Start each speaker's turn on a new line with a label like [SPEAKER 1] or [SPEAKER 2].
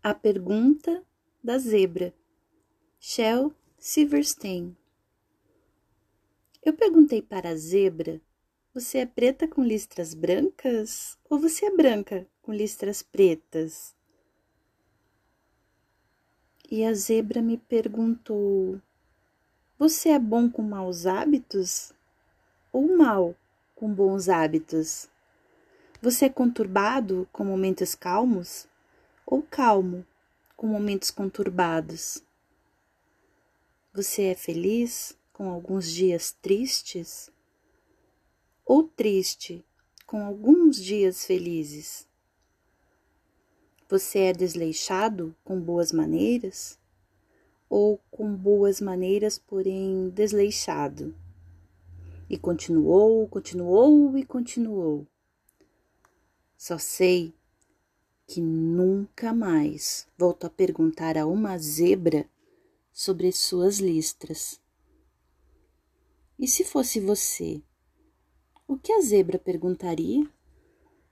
[SPEAKER 1] A pergunta da zebra. Shel Silverstein. Eu perguntei para a zebra: Você é preta com listras brancas ou você é branca com listras pretas? E a zebra me perguntou: Você é bom com maus hábitos ou mal com bons hábitos? Você é conturbado com momentos calmos ou calmo com momentos conturbados? Você é feliz com alguns dias tristes ou triste com alguns dias felizes? Você é desleixado com boas maneiras ou com boas maneiras, porém desleixado? E continuou, continuou e continuou. Só sei que nunca mais volto a perguntar a uma zebra sobre suas listras. E se fosse você, o que a zebra perguntaria?